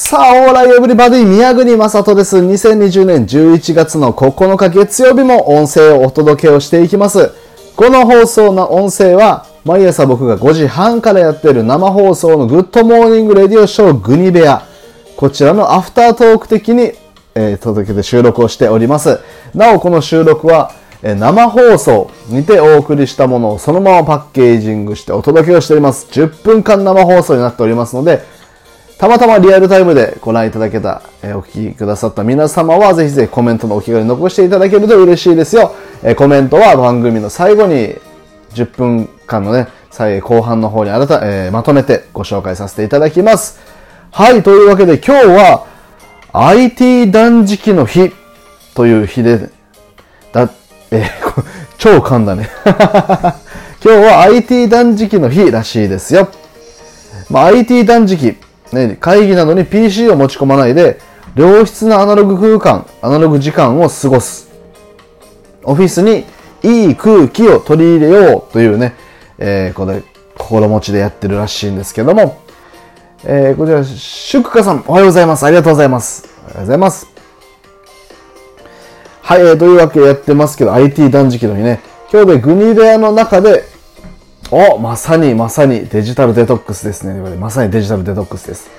さあ、 alright everybody、宮国正人です。2020年11月の9日月曜日も音声をお届けをしていきます。この放送の音声は、毎朝僕が5時半からやっている生放送の Good Morning Radio Show グニベア。こちらのアフタートーク的に、えー届けて収録をしております。なお、この収録は、えー生放送にてお送りしたものをそのままパッケージングしてお届けをしております。10分間生放送になっておりますので、たまたまリアルタイムでご覧いただけた、えーお聞きくださった皆様は、ぜひぜひコメントのお気軽に残していただけると嬉しいですよ。えーコメントは番組の最後に10分間のね、最後半の方に改め、えーまとめてご紹介させていただきます。はい、というわけで今日は IT 断食の日という日で、だ、えー 超噛んだね。今日は IT 断食の日らしいですよ。まあ、IT 断食、ね、会議などに PC を持ち込まないで、良質なアナログ空間、アナログ時間を過ごす。オフィスにいい空気を取り入れようというね、えーこれ、心持ちでやってるらしいんですけども、えーこちら、シュクカさん、おはようございます。ありがとうございます。ありがとうございます。はい、えーというわけでやってますけど、IT 断食の日ね、今日でグニベアの中で、おまさにまさにデジタルデトックスですね。まさにデジタルデトックスです。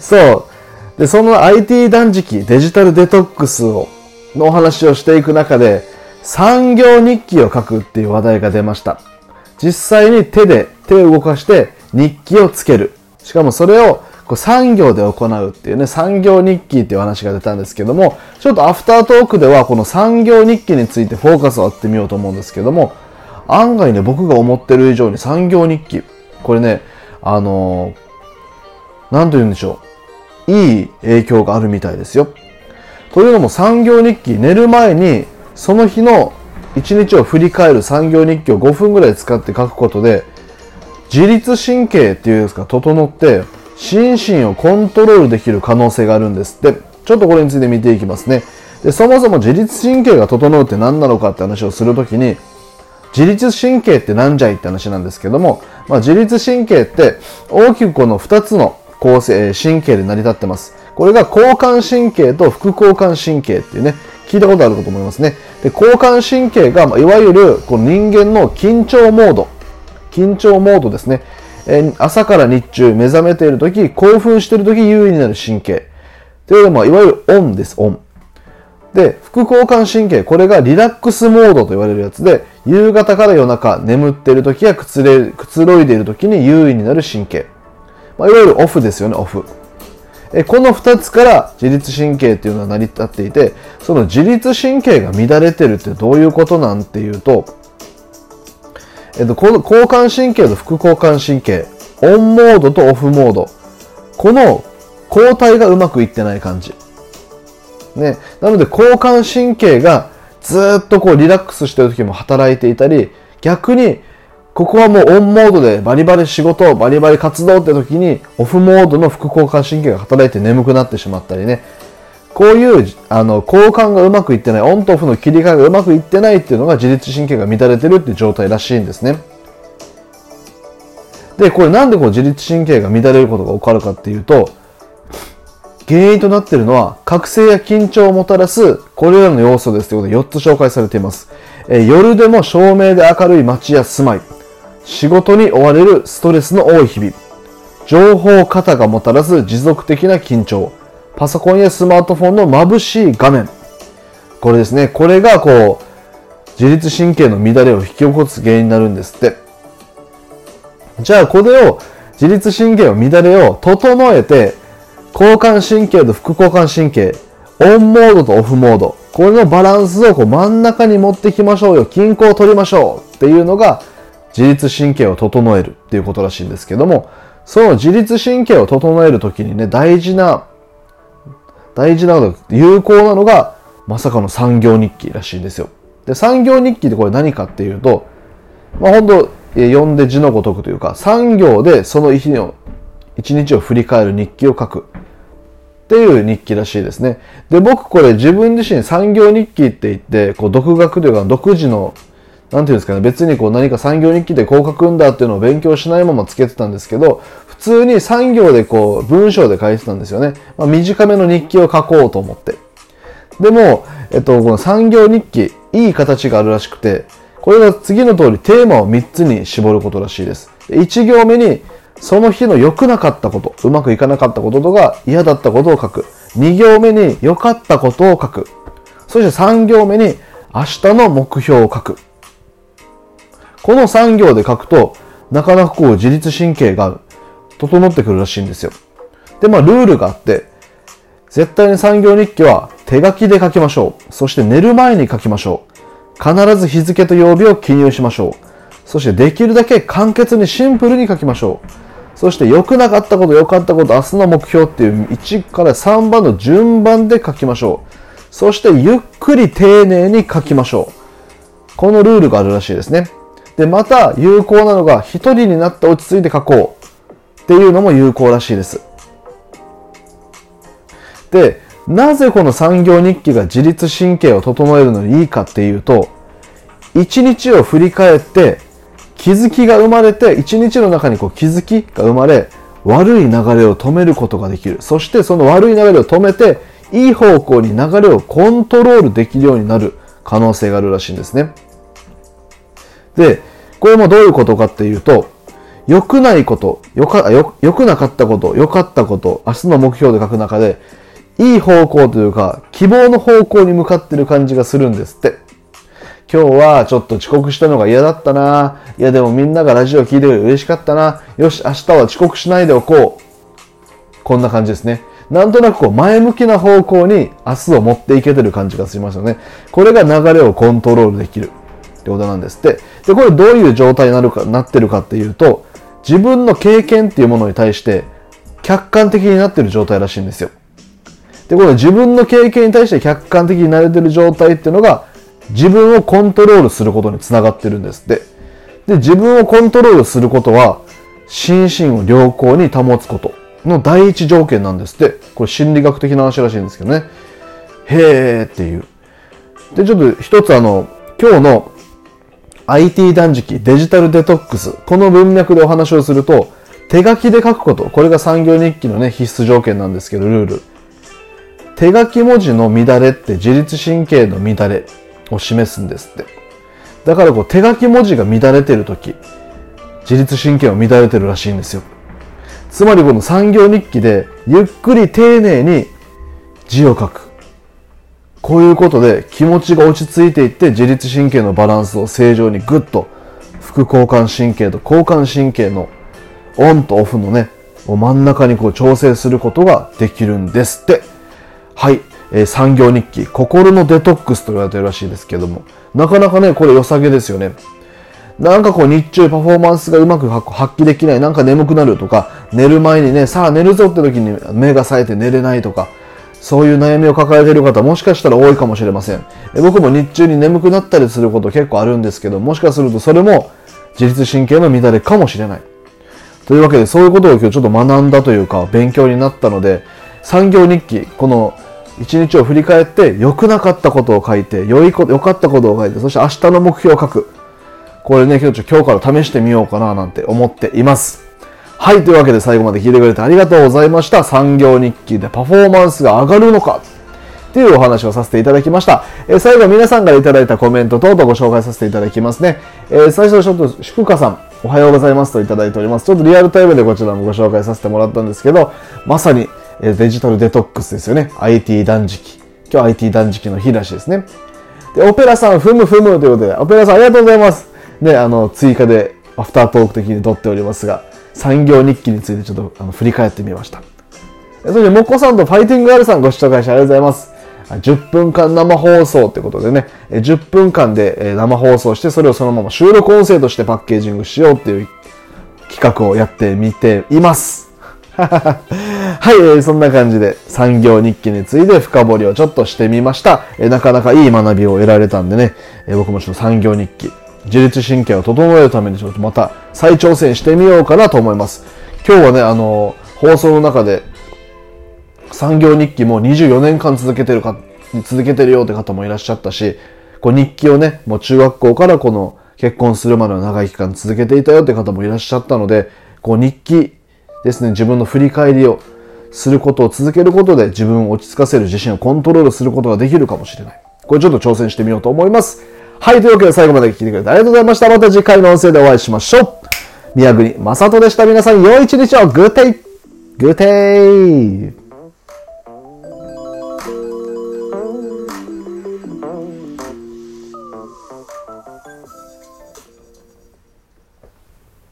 そう。で、その IT 断食、デジタルデトックスを、のお話をしていく中で、産業日記を書くっていう話題が出ました。実際に手で、手を動かして日記をつける。しかもそれをこう産業で行うっていうね、産業日記っていう話が出たんですけども、ちょっとアフタートークではこの産業日記についてフォーカスを当ててみようと思うんですけども、案外ね、僕が思ってる以上に産業日記、これね、あのーなんと言うんでしょう。いい影響があるみたいですよ。というのも産業日記、寝る前にその日の一日を振り返る産業日記を5分ぐらい使って書くことで、自律神経っていうんですか、整って、心身をコントロールできる可能性があるんですって。ちょっとこれについて見ていきますね。で、そもそも自律神経が整うって何なのかって話をするときに、自律神経って何じゃいって話なんですけども、まあ、自律神経って大きくこの2つの構成、神経で成り立ってます。これが交感神経と副交感神経っていうね、聞いたことあるかと思いますね。で、交感神経が、いわゆるこの人間の緊張モード、緊張モードですね。え朝から日中目覚めているとき、興奮しているとき優位になる神経。というのも、いわゆるオンです、オン。で、副交感神経、これがリラックスモードと言われるやつで、夕方から夜中、眠っている時やくつれくつろいでいる時に優位になる神経。まあ、いわゆるオフですよね、オフ。えこの2つから自律神経っていうのは成り立っていて、その自律神経が乱れてるってどういうことなんていうと、えっと、この交感神経と副交感神経、オンモードとオフモード、この交代がうまくいってない感じ。ね。なので、交感神経がずっとこうリラックスしてる時も働いていたり、逆に、ここはもうオンモードでバリバリ仕事、バリバリ活動って時に、オフモードの副交感神経が働いて眠くなってしまったりね。こういう、あの、交換がうまくいってない、オンとオフの切り替えがうまくいってないっていうのが自律神経が乱れてるっていう状態らしいんですね。で、これなんでこう自律神経が乱れることが起こるかっていうと、原因となっているのは、覚醒や緊張をもたらす、これらの要素ですということで4つ紹介されています。え夜でも照明で明るい街や住まい、仕事に追われるストレスの多い日々、情報過多がもたらす持続的な緊張、パソコンやスマートフォンの眩しい画面。これですね。これがこう、自律神経の乱れを引き起こす原因になるんですって。じゃあこれを、自律神経を乱れを整えて、交感神経と副交感神経、オンモードとオフモード、これのバランスをこう真ん中に持ってきましょうよ、均衡を取りましょうっていうのが、自律神経を整えるっていうことらしいんですけども、その自律神経を整えるときにね、大事な、大事なのが、有効なのが、まさかの産業日記らしいんですよ。で、産業日記ってこれ何かっていうと、まあ本当読んで字のごとくというか、産業でその日の、一日を振り返る日記を書く。っていう日記らしいですね。で、僕これ自分自身産業日記って言って、こう独学というか独自の、なんていうんですかね、別にこう何か産業日記でこう書くんだっていうのを勉強しないままつけてたんですけど、普通に産業でこう文章で書いてたんですよね。まあ、短めの日記を書こうと思って。でも、えっと、この産業日記、いい形があるらしくて、これが次の通りテーマを3つに絞ることらしいです。1行目にその日の良くなかったこと、うまくいかなかったこととか嫌だったことを書く。2行目に良かったことを書く。そして3行目に明日の目標を書く。この3行で書くと、なかなかこう自律神経が整ってくるらしいんですよ。で、まあルールがあって、絶対に産業日記は手書きで書きましょう。そして寝る前に書きましょう。必ず日付と曜日を記入しましょう。そしてできるだけ簡潔にシンプルに書きましょう。そして良くなかったこと、良かったこと、明日の目標っていう1から3番の順番で書きましょう。そしてゆっくり丁寧に書きましょう。このルールがあるらしいですね。で、また有効なのが一人になって落ち着いて書こうっていうのも有効らしいです。で、なぜこの産業日記が自律神経を整えるのにいいかっていうと、一日を振り返って気づきが生まれて、一日の中にこう気づきが生まれ、悪い流れを止めることができる。そしてその悪い流れを止めて、いい方向に流れをコントロールできるようになる可能性があるらしいんですね。で、これもどういうことかっていうと、良くないこと、良か、良くなかったこと、良かったこと、明日の目標で書く中で、いい方向というか、希望の方向に向かってる感じがするんですって。今日はちょっと遅刻したのが嫌だったな。いやでもみんながラジオ聞いてくれて嬉しかったな。よし、明日は遅刻しないでおこう。こんな感じですね。なんとなくこう前向きな方向に明日を持っていけてる感じがしますよね。これが流れをコントロールできるってことなんですって。で、これどういう状態になるか、なってるかっていうと、自分の経験っていうものに対して客観的になってる状態らしいんですよ。で、この自分の経験に対して客観的になれてる状態っていうのが自分をコントロールすることにつながってるんですって。で、自分をコントロールすることは、心身を良好に保つことの第一条件なんですって。これ心理学的な話らしいんですけどね。へーっていう。で、ちょっと一つあの、今日の IT 断食、デジタルデトックス、この文脈でお話をすると、手書きで書くこと、これが産業日記のね、必須条件なんですけど、ルール。手書き文字の乱れって自律神経の乱れ。を示すんですって。だからこう手書き文字が乱れてる時、自律神経は乱れてるらしいんですよ。つまりこの産業日記でゆっくり丁寧に字を書く。こういうことで気持ちが落ち着いていって自律神経のバランスを正常にグッと副交感神経と交感神経のオンとオフのね、真ん中にこう調整することができるんですって。はい。えー、産業日記、心のデトックスと言われてるらしいですけども、なかなかね、これ良さげですよね。なんかこう日中パフォーマンスがうまく発揮できない、なんか眠くなるとか、寝る前にね、さあ寝るぞって時に目が冴えて寝れないとか、そういう悩みを抱えている方もしかしたら多いかもしれません。僕も日中に眠くなったりすること結構あるんですけど、もしかするとそれも自律神経の乱れかもしれない。というわけでそういうことを今日ちょっと学んだというか勉強になったので、産業日記、この一日を振り返って良くなかったことを書いて良いこと良かったことを書いてそして明日の目標を書くこれね今日から試してみようかななんて思っていますはいというわけで最後まで聞いてくれてありがとうございました産業日記でパフォーマンスが上がるのかっていうお話をさせていただきました。えー、最後皆さんからいただいたコメント等々ご紹介させていただきますね。えー、最初はちょっと、祝賀さん、おはようございますといただいております。ちょっとリアルタイムでこちらもご紹介させてもらったんですけど、まさにデジタルデトックスですよね。IT 断食。今日 IT 断食の日らしですね。で、オペラさん、ふむふむということで、オペラさんありがとうございます。ね、あの、追加でアフタートーク的に撮っておりますが、産業日記についてちょっとあの振り返ってみました。そして、もこさんとファイティングガールさんご視聴開始ありがとうございます。10分間生放送ってことでね、10分間で生放送して、それをそのまま収録音声としてパッケージングしようっていう企画をやってみています。はい、えー、そんな感じで産業日記について深掘りをちょっとしてみました。えー、なかなかいい学びを得られたんでね、えー、僕もちょっと産業日記、自律神経を整えるためにちょっとまた再挑戦してみようかなと思います。今日はね、あの放送の中で産業日記も24年間続けてるか、続けてるよって方もいらっしゃったし、こう日記をね、もう中学校からこの結婚するまでの長い期間続けていたよって方もいらっしゃったので、こう日記ですね、自分の振り返りをすることを続けることで自分を落ち着かせる自信をコントロールすることができるかもしれない。これちょっと挑戦してみようと思います。はい、というわけで最後まで聞いてくれてありがとうございました。また次回の音声でお会いしましょう。宮国正人でした。皆さん、良い一日をグッデイグッデイ